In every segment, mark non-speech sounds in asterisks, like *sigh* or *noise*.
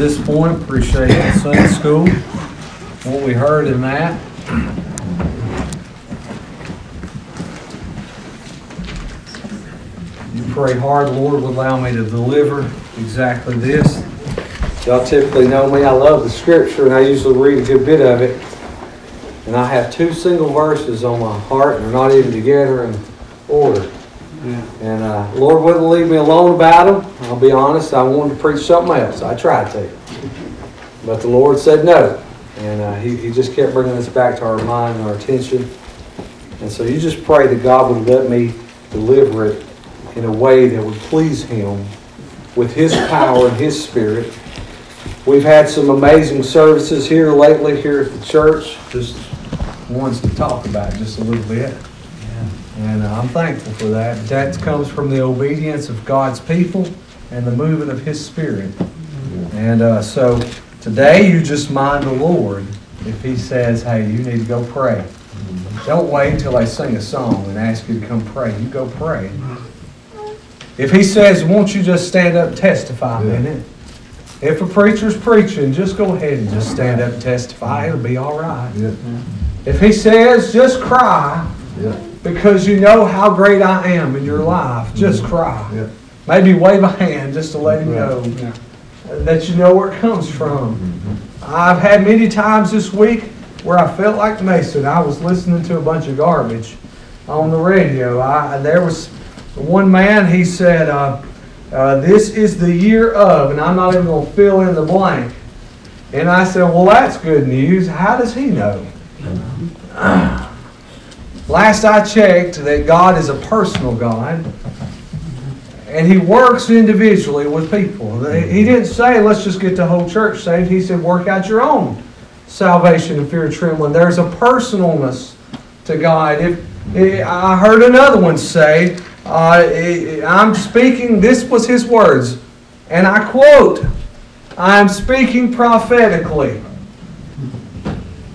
this point. Appreciate Sunday school, what we heard in that. You pray hard, Lord will allow me to deliver exactly this. Y'all typically know me, I love the scripture, and I usually read a good bit of it. And I have two single verses on my heart, and they're not even together in order. And uh, Lord wouldn't leave me alone about them. I'll be honest, I wanted to preach something else. I tried to. But the Lord said no. And uh, he, he just kept bringing us back to our mind and our attention. And so you just pray that God would let me deliver it in a way that would please Him with His power and His Spirit. We've had some amazing services here lately here at the church. Just ones to talk about just a little bit. And uh, I'm thankful for that. That comes from the obedience of God's people and the movement of His Spirit. And uh, so today you just mind the Lord if He says, hey, you need to go pray. Don't wait until I sing a song and ask you to come pray. You go pray. If He says, won't you just stand up and testify a minute? If a preacher's preaching, just go ahead and just stand up and testify. It'll be all right. If He says, just cry, because you know how great I am in your life. Just cry. Yeah. Maybe wave a hand just to let him know that you know where it comes from. I've had many times this week where I felt like Mason. I was listening to a bunch of garbage on the radio. I, there was one man, he said, uh, uh, This is the year of, and I'm not even going to fill in the blank. And I said, Well, that's good news. How does he know? *sighs* *clears throat* Last I checked, that God is a personal God. And He works individually with people. He didn't say, let's just get the whole church saved. He said, work out your own salvation and fear and trembling. There's a personalness to God. If I heard another one say, uh, I'm speaking, this was his words, and I quote, I'm speaking prophetically.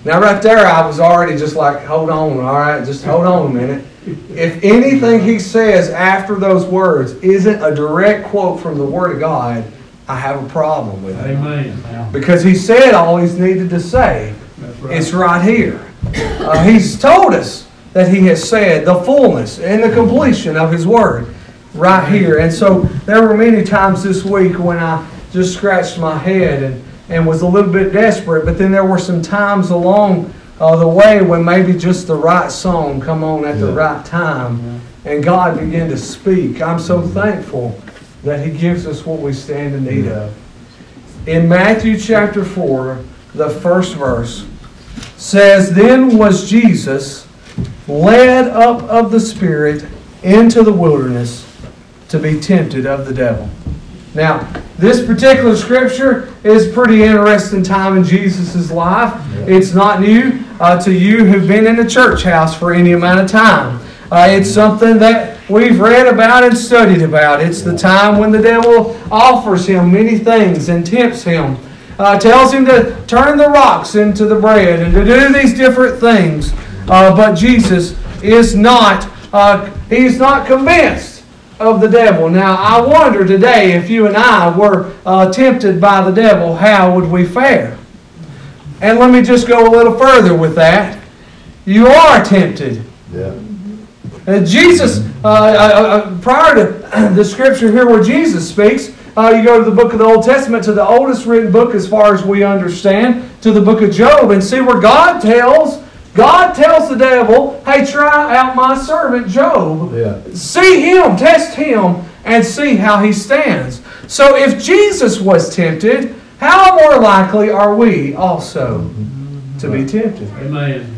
Now, right there, I was already just like, hold on, all right, just hold on a minute. If anything he says after those words isn't a direct quote from the Word of God, I have a problem with it. Amen. Because he said all he's needed to say. right. It's right here. Uh, he's told us that he has said the fullness and the completion of his Word right here. And so there were many times this week when I just scratched my head and and was a little bit desperate. But then there were some times along uh, the way when maybe just the right song come on at the right time, and God began to speak. I'm so thankful that He gives us what we stand in need of. In Matthew chapter four, the first verse says, "Then was Jesus led up of the Spirit into the wilderness to be tempted of the devil." Now, this particular scripture is a pretty interesting time in Jesus' life. It's not new uh, to you who've been in the church house for any amount of time. Uh, it's something that we've read about and studied about. It's the time when the devil offers him many things and tempts him, uh, tells him to turn the rocks into the bread and to do these different things. Uh, but Jesus is not, uh, he's not convinced of the devil. Now, I wonder today if you and I were uh, tempted by the devil, how would we fare? And let me just go a little further with that. You are tempted. Yeah. Uh, Jesus, uh, uh, uh prior to *clears throat* the scripture here where Jesus speaks, uh, you go to the book of the Old Testament, to the oldest written book as far as we understand, to the book of Job, and see where God tells God tells the devil, hey, try out my servant Job. Yeah. See him, test him, and see how he stands. So if Jesus was tempted, how more likely are we also to be tempted? Amen.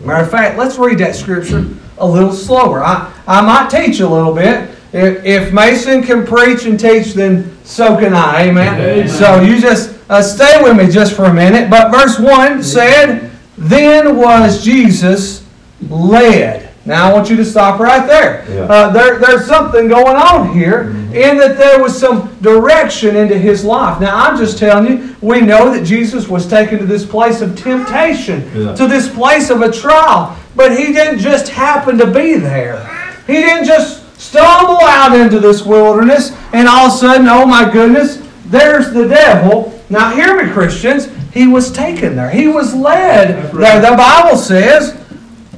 Matter of fact, let's read that scripture a little slower. I, I might teach a little bit. If, if Mason can preach and teach, then so can I. Amen. Amen. So you just uh, stay with me just for a minute. But verse 1 said, then was Jesus led. Now I want you to stop right there. Yeah. Uh, there there's something going on here Mm-hmm. in that there was some direction into his life. Now I'm just telling you, we know that Jesus was taken to this place of temptation, Yeah. to this place of a trial. But he didn't just happen to be there. He didn't just stumble out into this wilderness and all of a sudden, oh my goodness, there's the devil Now, hear me, Christians. He was taken there. He was led right. there. The Bible says,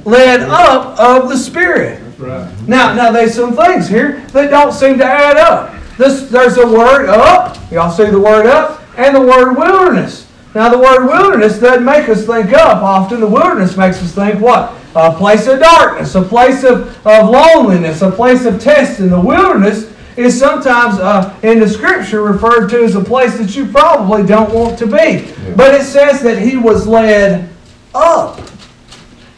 led up of the Spirit. Right. Now, now there's some things here that don't seem to add up. This, there's a word up. Y'all see the word up and the word wilderness. Now, the word wilderness doesn't make us think up. Often, the wilderness makes us think what? A place of darkness, a place of, of loneliness, a place of testing. The wilderness is sometimes uh, in the scripture referred to as a place that you probably don't want to be. But it says that he was led up.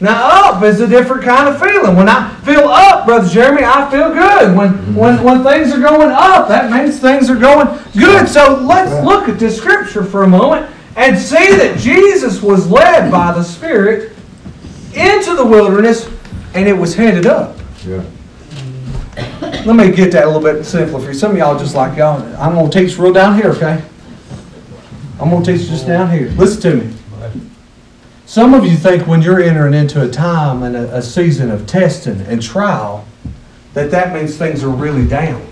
Now, up is a different kind of feeling. When I feel up, Brother Jeremy, I feel good. When, when, when things are going up, that means things are going good. So let's look at this scripture for a moment and see that Jesus was led by the Spirit into the wilderness and it was headed up. Yeah. Let me get that a little bit simpler for you. Some of y'all just like y'all. I'm to teach real down here, okay? I'm to teach just down here. Listen to me. Some of you think when you're entering into a time and a, a season of testing and trial, that that means things are really down.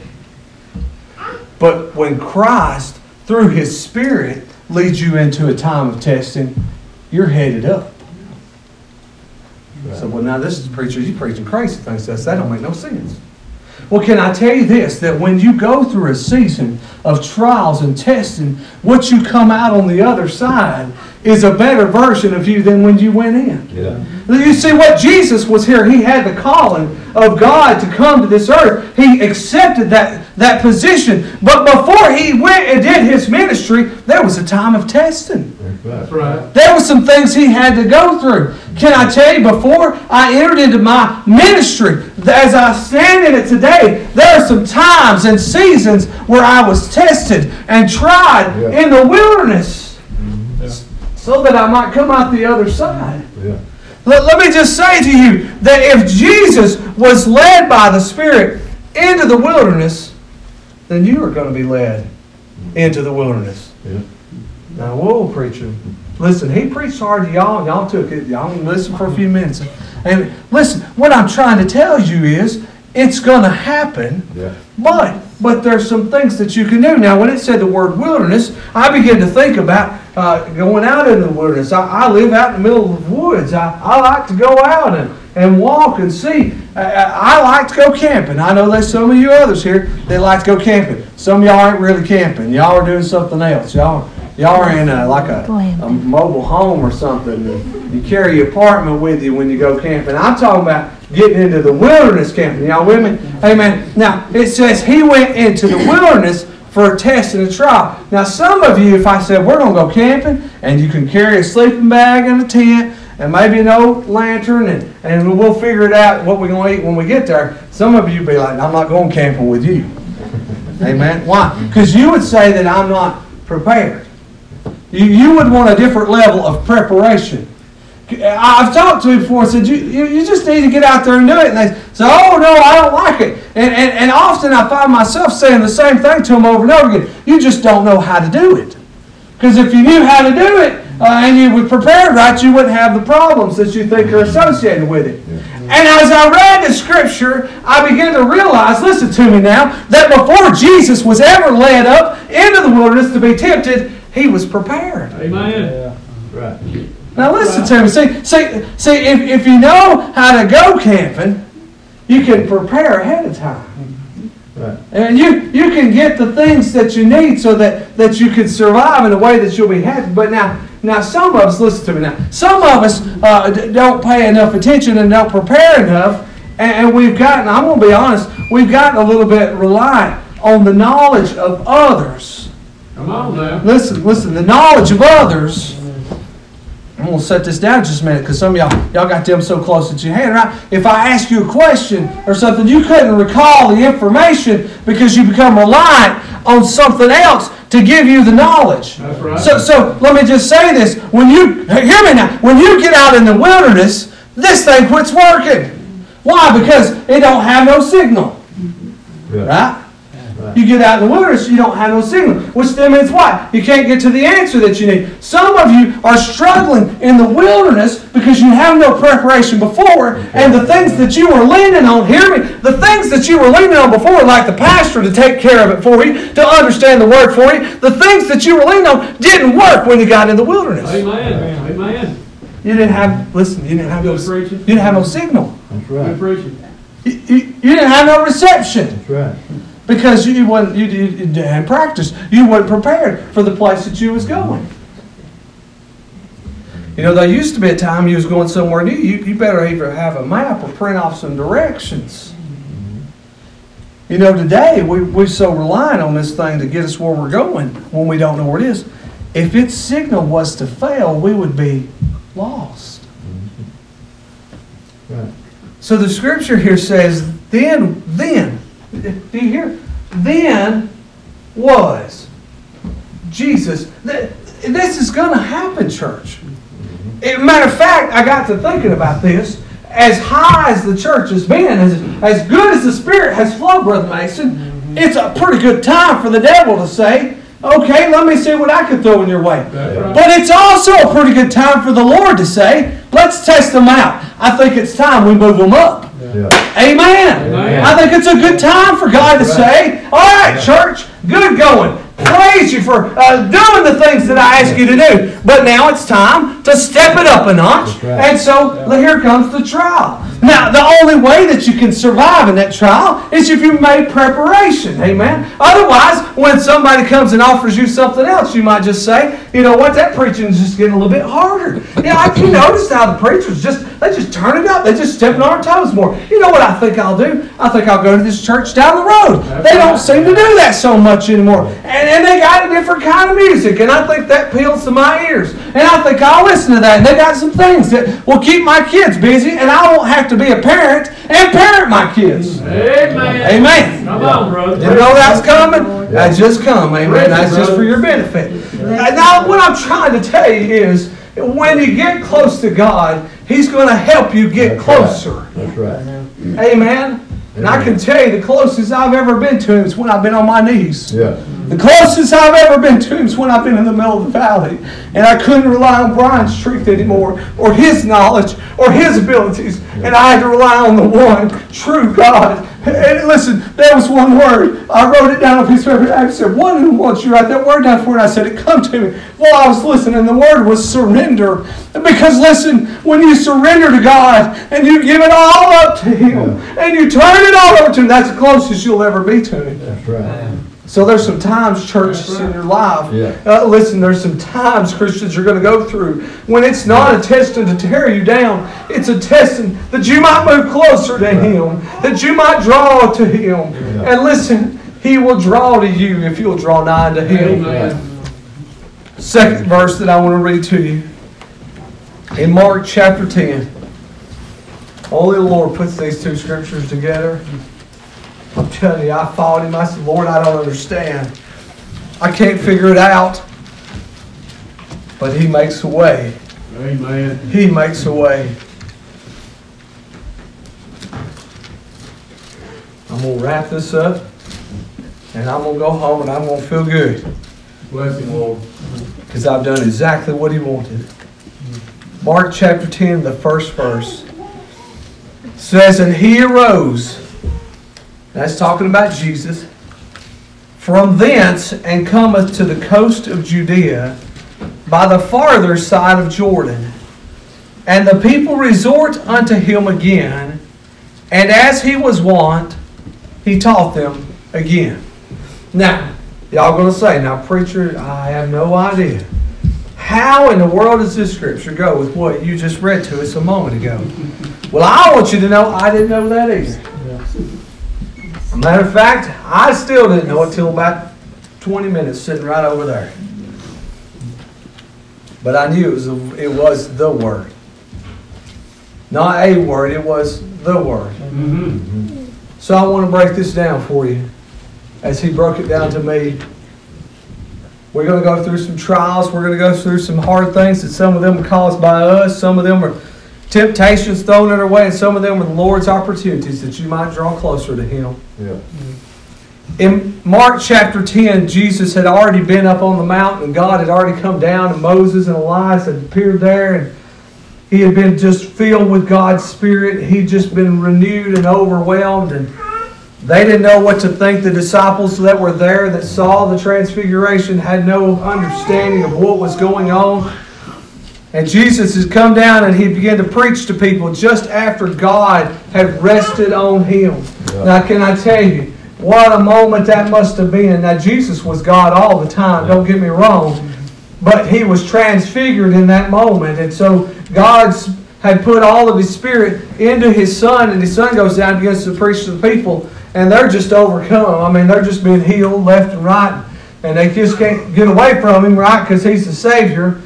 But when Christ, through His Spirit, leads you into a time of testing, you're headed up. So, well, now this is preacher, you preaching crazy things. That don't make no sense. Well, can I tell you this? That when you go through a season of trials and testing, what you come out on the other side is a better version of you than when you went in. Yeah. You see, what Jesus was here, he had the calling of God to come to this earth. He accepted that, that position. But before he went and did his ministry, there was a time of testing. That's right. There were some things he had to go through. Can I tell you, before I entered into my ministry, as I stand in it today, there are some times and seasons where I was tested and tried Yeah. in the wilderness mm-hmm. Yeah. so that I might come out the other side. Yeah. Let, let me just say to you that if Jesus was led by the Spirit into the wilderness, then you are going to be led mm-hmm. into the wilderness. Yeah. Now, whoa, preacher. Listen, he preached hard to y'all. Y'all took it. Y'all listen for a few minutes. And listen, what I'm trying to tell you is it's going to happen. Yeah. But but there's some things that you can do. Now, when it said the word wilderness, I began to think about uh, going out in the wilderness. I, I live out in the middle of the woods. I, I like to go out and, and walk and see. I, I I like to go camping. I know there's some of you others here that like to go camping. Some of y'all aren't really camping. Y'all are doing something else. Y'all y'all are in a, like a, a mobile home or something. And you carry your apartment with you when you go camping. I'm talking about getting into the wilderness camping. Y'all with me? Amen. Now, it says he went into the wilderness for a test and a trial. Now, some of you, if I said we're going to go camping and you can carry a sleeping bag and a tent and maybe an old lantern and, and we'll figure it out what we're going to eat when we get there, some of you would be like, I'm not going camping with you. Amen. Why? Because you would say that I'm not prepared. You, you would want a different level of preparation. I've talked to you before and said, you, you, you just need to get out there and do it. And they say, oh, no, I don't like it. And, and, and often I find myself saying the same thing to them over and over again. You just don't know how to do it. Because if you knew how to do it uh, and you were prepared right, you wouldn't have the problems that you think are associated with it. And as I read the scripture, I began to realize, listen to me now, that before Jesus was ever led up into the wilderness to be tempted, he was prepared. Amen. Yeah. Right. Now listen to me. See, see, see if, if you know how to go camping, you can prepare ahead of time. Right. And you, you can get the things that you need so that, that you can survive in a way that you'll be happy. But now, now some of us, listen to me now, some of us uh, d- don't pay enough attention and don't prepare enough. And, and we've gotten, I'm going to be honest, we've gotten a little bit reliant on the knowledge of others. Come on now. Listen, listen, the knowledge of others. I'm gonna set this down just a minute because some of y'all y'all got them so close at your hand, right? If I ask you a question or something, you couldn't recall the information because you become reliant on something else to give you the knowledge. That's right. So, so let me just say this: when you hear me now, when you get out in the wilderness, this thing quits working. Why? Because it don't have no signal, Yeah. right? Right. You get out in the wilderness, you don't have no signal. Which then means what? You can't get to the answer that you need. Some of you are struggling in the wilderness because you have no preparation before, and the things that you were leaning on, hear me, the things that you were leaning on before, like the pastor to take care of it for you, to understand the word for you, the things that you were leaning on didn't work when you got in the wilderness. Amen. Amen. You didn't have, listen, you didn't have no, Good you didn't have no signal. That's right. preaching. You, you, you didn't have no reception. That's right. Because you wasn't you, you, you didn't practice. You weren't prepared for the place that you was going. You know, there used to be a time you was going somewhere new. You, you better either have a map or print off some directions. You know, today we, we're so reliant on this thing to get us where we're going when we don't know where it is. If its signal was to fail, we would be lost. Mm-hmm. Right. So the scripture here says, then, then, do you hear? Then was Jesus. This is going to happen, church. As a matter of fact, I got to thinking about this. As high as the church has been, as, as good as the Spirit has flowed, Brother Mason, mm-hmm. it's a pretty good time for the devil to say, okay, let me see what I can throw in your way. Right. But it's also a pretty good time for the Lord to say, let's test them out. I think it's time we move them up. Yeah. Amen. Amen. I think it's a good time for God to say, all right, church, good going. Praise you for uh, doing the things that I ask you to do. But now it's time to step it up a notch. And so here comes the trial. Now, the only way that you can survive in that trial is if you made preparation. Amen. Otherwise, when somebody comes and offers you something else, you might just say, you know what, that preaching is just getting a little bit harder. Yeah, I you notice how the preachers just they just turn it up. They just stepping on our toes more. You know what I think I'll do? I think I'll go to this church down the road. They don't seem to do that so much anymore. And, and they got a different kind of music, and I think that appeals to my ears. And I think I'll listen to that. And they got some things that will keep my kids busy, and I won't have to be a parent and parent my kids. Amen. Amen. Come on, brother. You know that's coming? That's just come, amen. That's just for your benefit. And Now, what I'm trying to tell you is, when you get close to God, He's going to help you get That's right. closer. That's right. Amen. And I can tell you the closest I've ever been to Him is when I've been on my knees. Yeah. The closest I've ever been to him is when I've been in the middle of the valley and I couldn't rely on Brian's strength anymore or his knowledge or his abilities and I had to rely on the one true God. And listen, there was one word. I wrote it down on a piece of paper. I said, one who wants you write that word down for me. And I said, it come to me. While I was listening, the word was surrender. Because listen, when you surrender to God and you give it all up to Him and you turn it all over to Him, that's the closest you'll ever be to Him. That's right. So there's some times, church, in your life. Yeah. Uh, listen, there's some times Christians are going to go through when it's not a testing to tear you down. It's a testing that you might move closer to Him, that you might draw to Him. Yeah. And listen, He will draw to you if you'll draw nigh to Him. Amen. Second verse that I want to read to you in Mark chapter 10. Only the Lord puts these two scriptures together. I'm telling you, I followed him. I said, Lord, I don't understand. I can't figure it out. But he makes a way. Amen. He makes a way. I'm going to wrap this up. And I'm going to go home and I'm going to feel good. Bless him, Lord. because I've done exactly what he wanted. Mark chapter 10, the first verse says, And he arose, that's talking about Jesus, from thence and cometh to the coast of Judea by the farther side of Jordan. And the people resort unto him again, and as he was wont, he taught them again. Now, y'all gonna say, now preacher, I have no idea. How in the world does this scripture go with what you just read to us a moment ago? Well, I want you to know I didn't know that either. Matter of fact, I still didn't know it till about 20 minutes sitting right over there. But I knew it was, it was the word. Not a word, it was the word. Mm-hmm. So I want to break this down for you as he broke it down to me. We're going to go through some trials. We're going to go through some hard things that some of them are caused by us. Some of them are temptations thrown in our way, and some of them are the Lord's opportunities that you might draw closer to Him. Yeah. In Mark chapter 10, Jesus had already been up on the mountain and God had already come down and Moses and Elias had appeared there and he had been just filled with God's Spirit. He'd just been renewed and overwhelmed and they didn't know what to think. The disciples that were there that saw the transfiguration had no understanding of what was going on. And Jesus has come down and he began to preach to people just after God had rested on him. Yeah. Now, can I tell you, what a moment that must have been. Now, Jesus was God all the time, don't get me wrong. But he was transfigured in that moment. And so God's had put all of his spirit into his son, and his son goes down and begins to preach to the people, and they're just overcome. I mean, they're just being healed left and right, and they just can't get away from him, right? Because he's the Savior.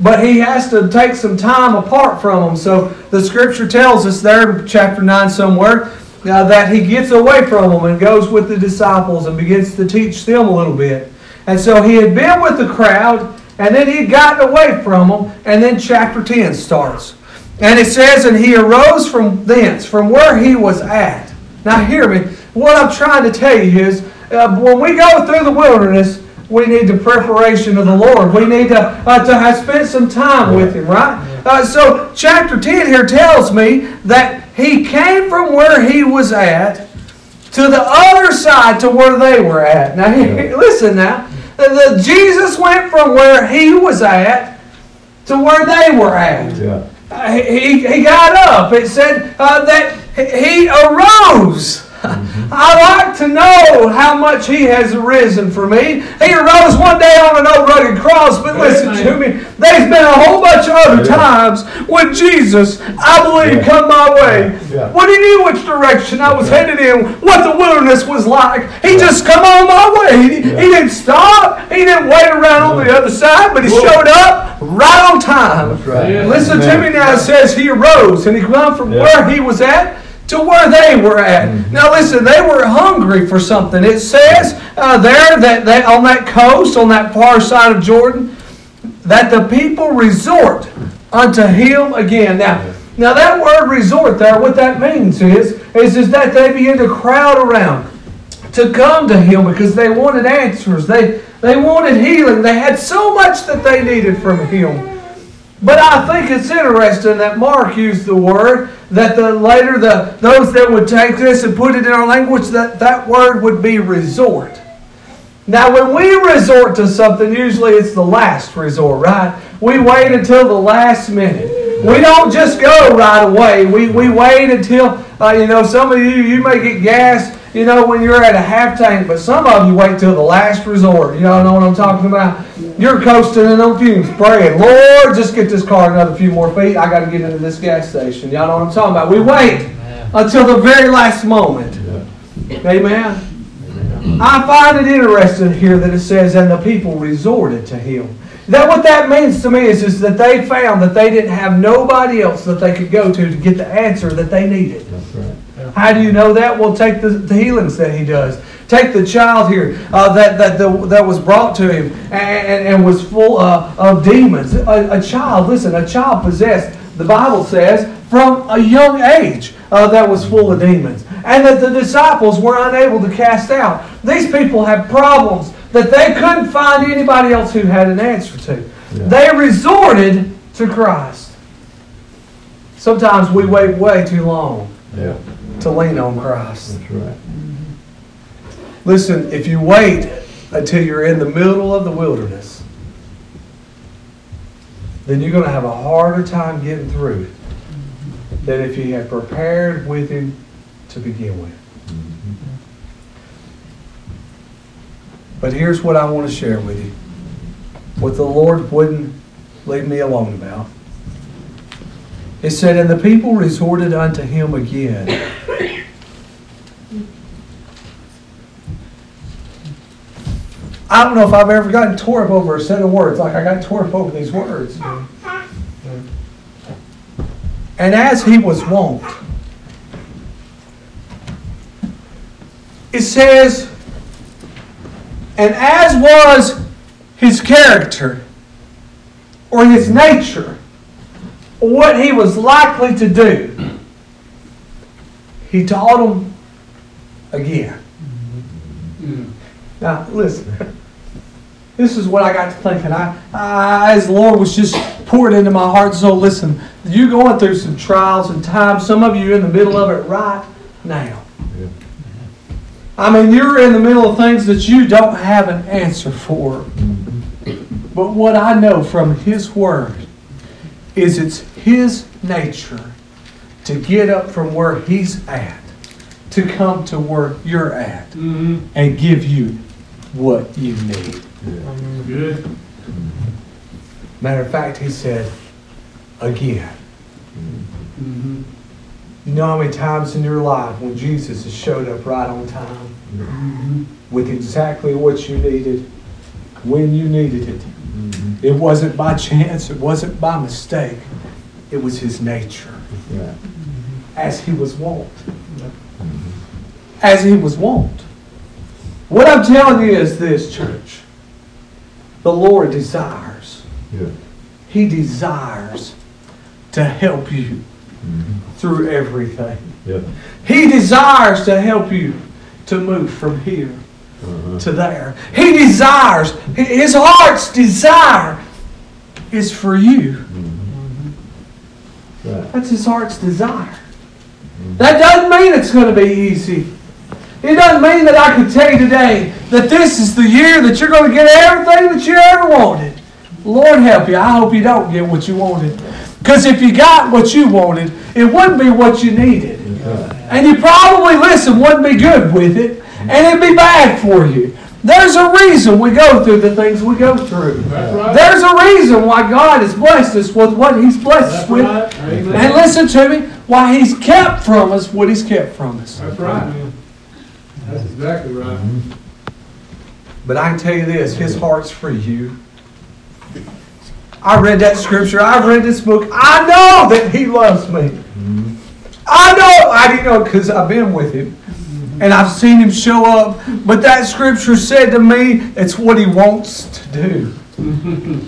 But he has to take some time apart from them. So the scripture tells us there chapter 9 somewhere uh, that he gets away from them and goes with the disciples and begins to teach them a little bit. And so he had been with the crowd, and then he had gotten away from them, and then chapter 10 starts. And it says, And he arose from thence, from where he was at. Now, hear me. What I'm trying to tell you is uh, when we go through the wilderness, we need the preparation of the Lord. We need to, uh, to have spent some time with Him, right? Uh, so, chapter 10 here tells me that he came from where he was at to the other side to where they were at. Now, *laughs* Yeah. listen now. The, the- Jesus went from where he was at to where they were at. Yeah. Uh, he, he got up. It said uh, that he arose. Mm-hmm. I like to know how much he has risen for me. He arose one day on an old rugged cross, but listen to me. There's been a whole bunch of other Yeah. times when Jesus, I believe, Yeah. come my way. Yeah. When he knew which direction I was headed in, what the wilderness was like, he just come on my way. He, he didn't stop. He didn't wait around on the other side, but he Whoa. showed up right on time. Right. Listen to me now. It says he arose and he went from where he was at to where they were at. Now listen, they were hungry for something. It says uh, there that, that on that coast, on that far side of Jordan, that the people resort unto him again. Now, now that word resort there, what that means is, is, is that they begin to crowd around to come to him because they wanted answers. They, they wanted healing. They had so much that they needed from him. But I think it's interesting that Mark used the word that the later the those that would take this and put it in our language that that word would be resort. Now, when we resort to something, usually it's the last resort, right? We wait until the last minute. We don't just go right away. We, we wait until, uh, you know, some of you, you may get gas, you know, when you're at a half tank, but some of you wait till the last resort. You all know what I'm talking about? You're coasting in on fumes, praying, Lord, just get this car another few more feet. I got to get into this gas station. Y'all know what I'm talking about? We wait until the very last moment. Amen. I find it interesting here that it says, and the people resorted to him. That what that means to me is, is that they found that they didn't have nobody else that they could go to to get the answer that they needed. That's right. How do you know that? Well, take the, the healings that he does. Take the child here uh, that that the, that was brought to him and, and, and was full uh, of demons. A, a child, listen, a child possessed. The Bible says from a young age uh, that was full of demons, and that the disciples were unable to cast out. These people have problems that they couldn't find anybody else who had an answer to. Yeah. They resorted to Christ. Sometimes we wait way too long Yeah. to lean on Christ. That's right. Listen, if you wait until you're in the middle of the wilderness, then you're going to have a harder time getting through it than if you had prepared with Him to begin with. But here's what I want to share with you what the Lord wouldn't leave me alone about. It said, And the people resorted unto him again. I don't know if I've ever gotten tore up over a set of words like I got tore up over these words. And as he was wont, it says, and as was his character or his nature, or what he was likely to do, he taught them again. Mm. Now, listen. This is what I got to thinking. I, I, as the Lord was just pouring into my heart So listen, you're going through some trials and times. Some of you in the middle of it right now. Yeah. I mean, you're in the middle of things that you don't have an answer for. But what I know from His Word is it's His nature to get up from where He's at, to come to where you're at, Mm-hmm. and give you what you need. Yeah. Good. Matter of fact, He said, again. Mm-hmm. You know how many times in your life when Jesus has showed up right on time Mm-hmm. with exactly what you needed, when you needed it? Mhm. It wasn't by chance, it wasn't by mistake, it was His nature. Yeah. as he was wont. As he was wont. What I'm telling you is this, church. The Lord desires, Yeah. He desires to help you Through everything. Yeah. He desires to help you to move from here Uh-huh. to there. He desires, His heart's desire is for you. Mhm. Right. That's his heart's desire. That doesn't mean it's going to be easy. It doesn't mean that I can tell you today that this is the year that you're going to get everything that you ever wanted. Lord help you. I hope you don't get what you wanted. Because if you got what you wanted, it wouldn't be what you needed. And you probably, listen, wouldn't be good with it. And it'd be bad for you. There's a reason we go through the things we go through. Right. There's a reason why God has blessed us with what He's blessed us with. right. And listen to me, why He's kept from us what He's kept from us. That's right. That's exactly right. But I can tell you this His heart's for you. I read that scripture, I've read this book. I know that He loves me. Mhm. I know, I didn't know because I've been with Him. And I've seen Him show up. But that scripture said to me, it's what He wants to do. *laughs*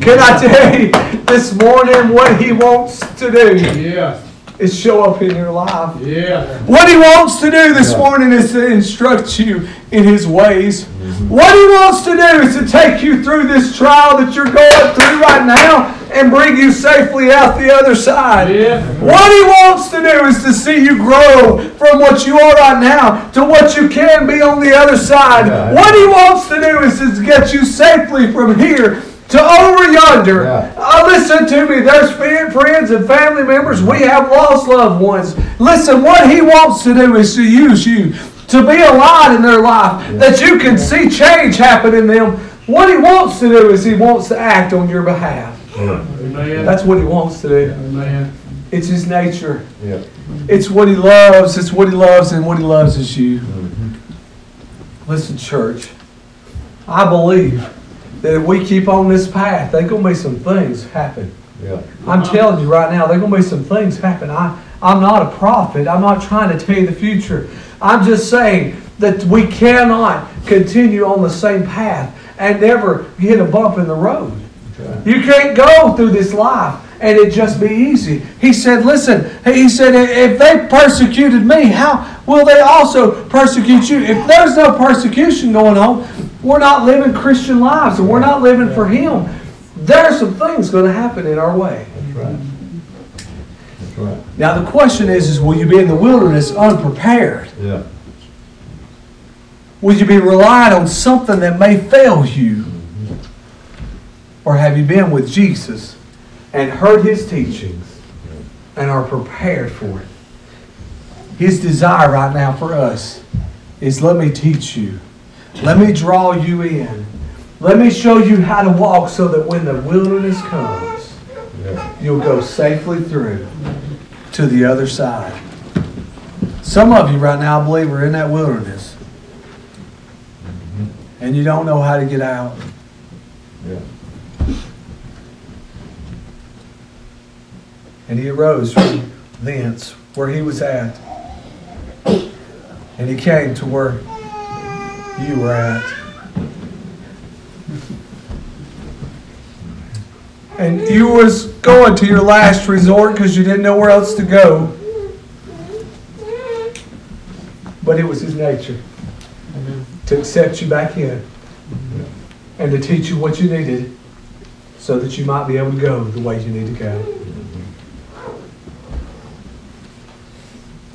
Can I tell you this morning what He wants to do Yeah. Is show up in your life. Yeah. What he wants to do this Yeah. morning is to instruct you in his ways. Mm-hmm. What he wants to do is to take you through this trial that you're going through right now and bring you safely out the other side. Yeah. What he wants to do is to see you grow from what you are right now to what you can be on the other side. Yeah. What he wants to do is to get you safely from here to over yonder. Yeah. Uh, listen to me. There's fa- friends and family members. We have lost loved ones. Listen, what he wants to do is to use you to be a light in their life that you can see change happen in them. What he wants to do is he wants to act on your behalf. Yeah. Amen. That's what he wants to do. Amen. It's his nature. Yeah. It's what he loves. It's what he loves, and what he loves is you. Mhm. Listen, church. I believe that if we keep on this path, there's going to be some things happen. Yeah. I'm telling you right now, there's going to be some things happen. I, I'm not a prophet. I'm not trying to tell you the future. I'm just saying that we cannot continue on the same path and never hit a bump in the road. Right. You can't go through this life and it just be easy. He said, listen, he said, if they persecuted me, how will they also persecute you? If there's no persecution going on, we're not living Christian lives and we're not living for Him. There's some things going to happen in our way. That's right. That's right. Now the question is, is will you be in the wilderness unprepared? Yeah. Will you be relied on something that may fail you? Mm-hmm. Or have you been with Jesus and heard his teachings and are prepared for it? His desire right now for us is let me teach you. Let me draw you in. Let me show you how to walk so that when the wilderness comes, you'll go safely through to the other side. Some of you right now, I believe, are in that wilderness. And you don't know how to get out. Yeah. And he arose from thence where he was at. And he came to where you were at. And you was going to your last resort because you didn't know where else to go. But it was his nature to accept you back in and to teach you what you needed so that you might be able to go the way you need to go.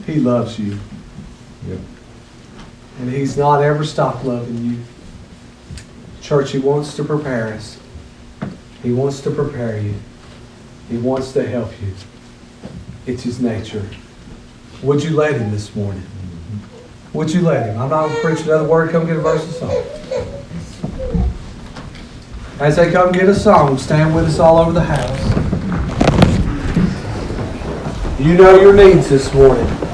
He loves you. Yep. And He's not ever stopped loving you. Church, He wants to prepare us. He wants to prepare you. He wants to help you. It's His nature. Would you let Him this morning? Would you let Him? I'm not going to preach another word. Come get a verse of song. As they come get a song, stand with us all over the house. You know your needs this morning.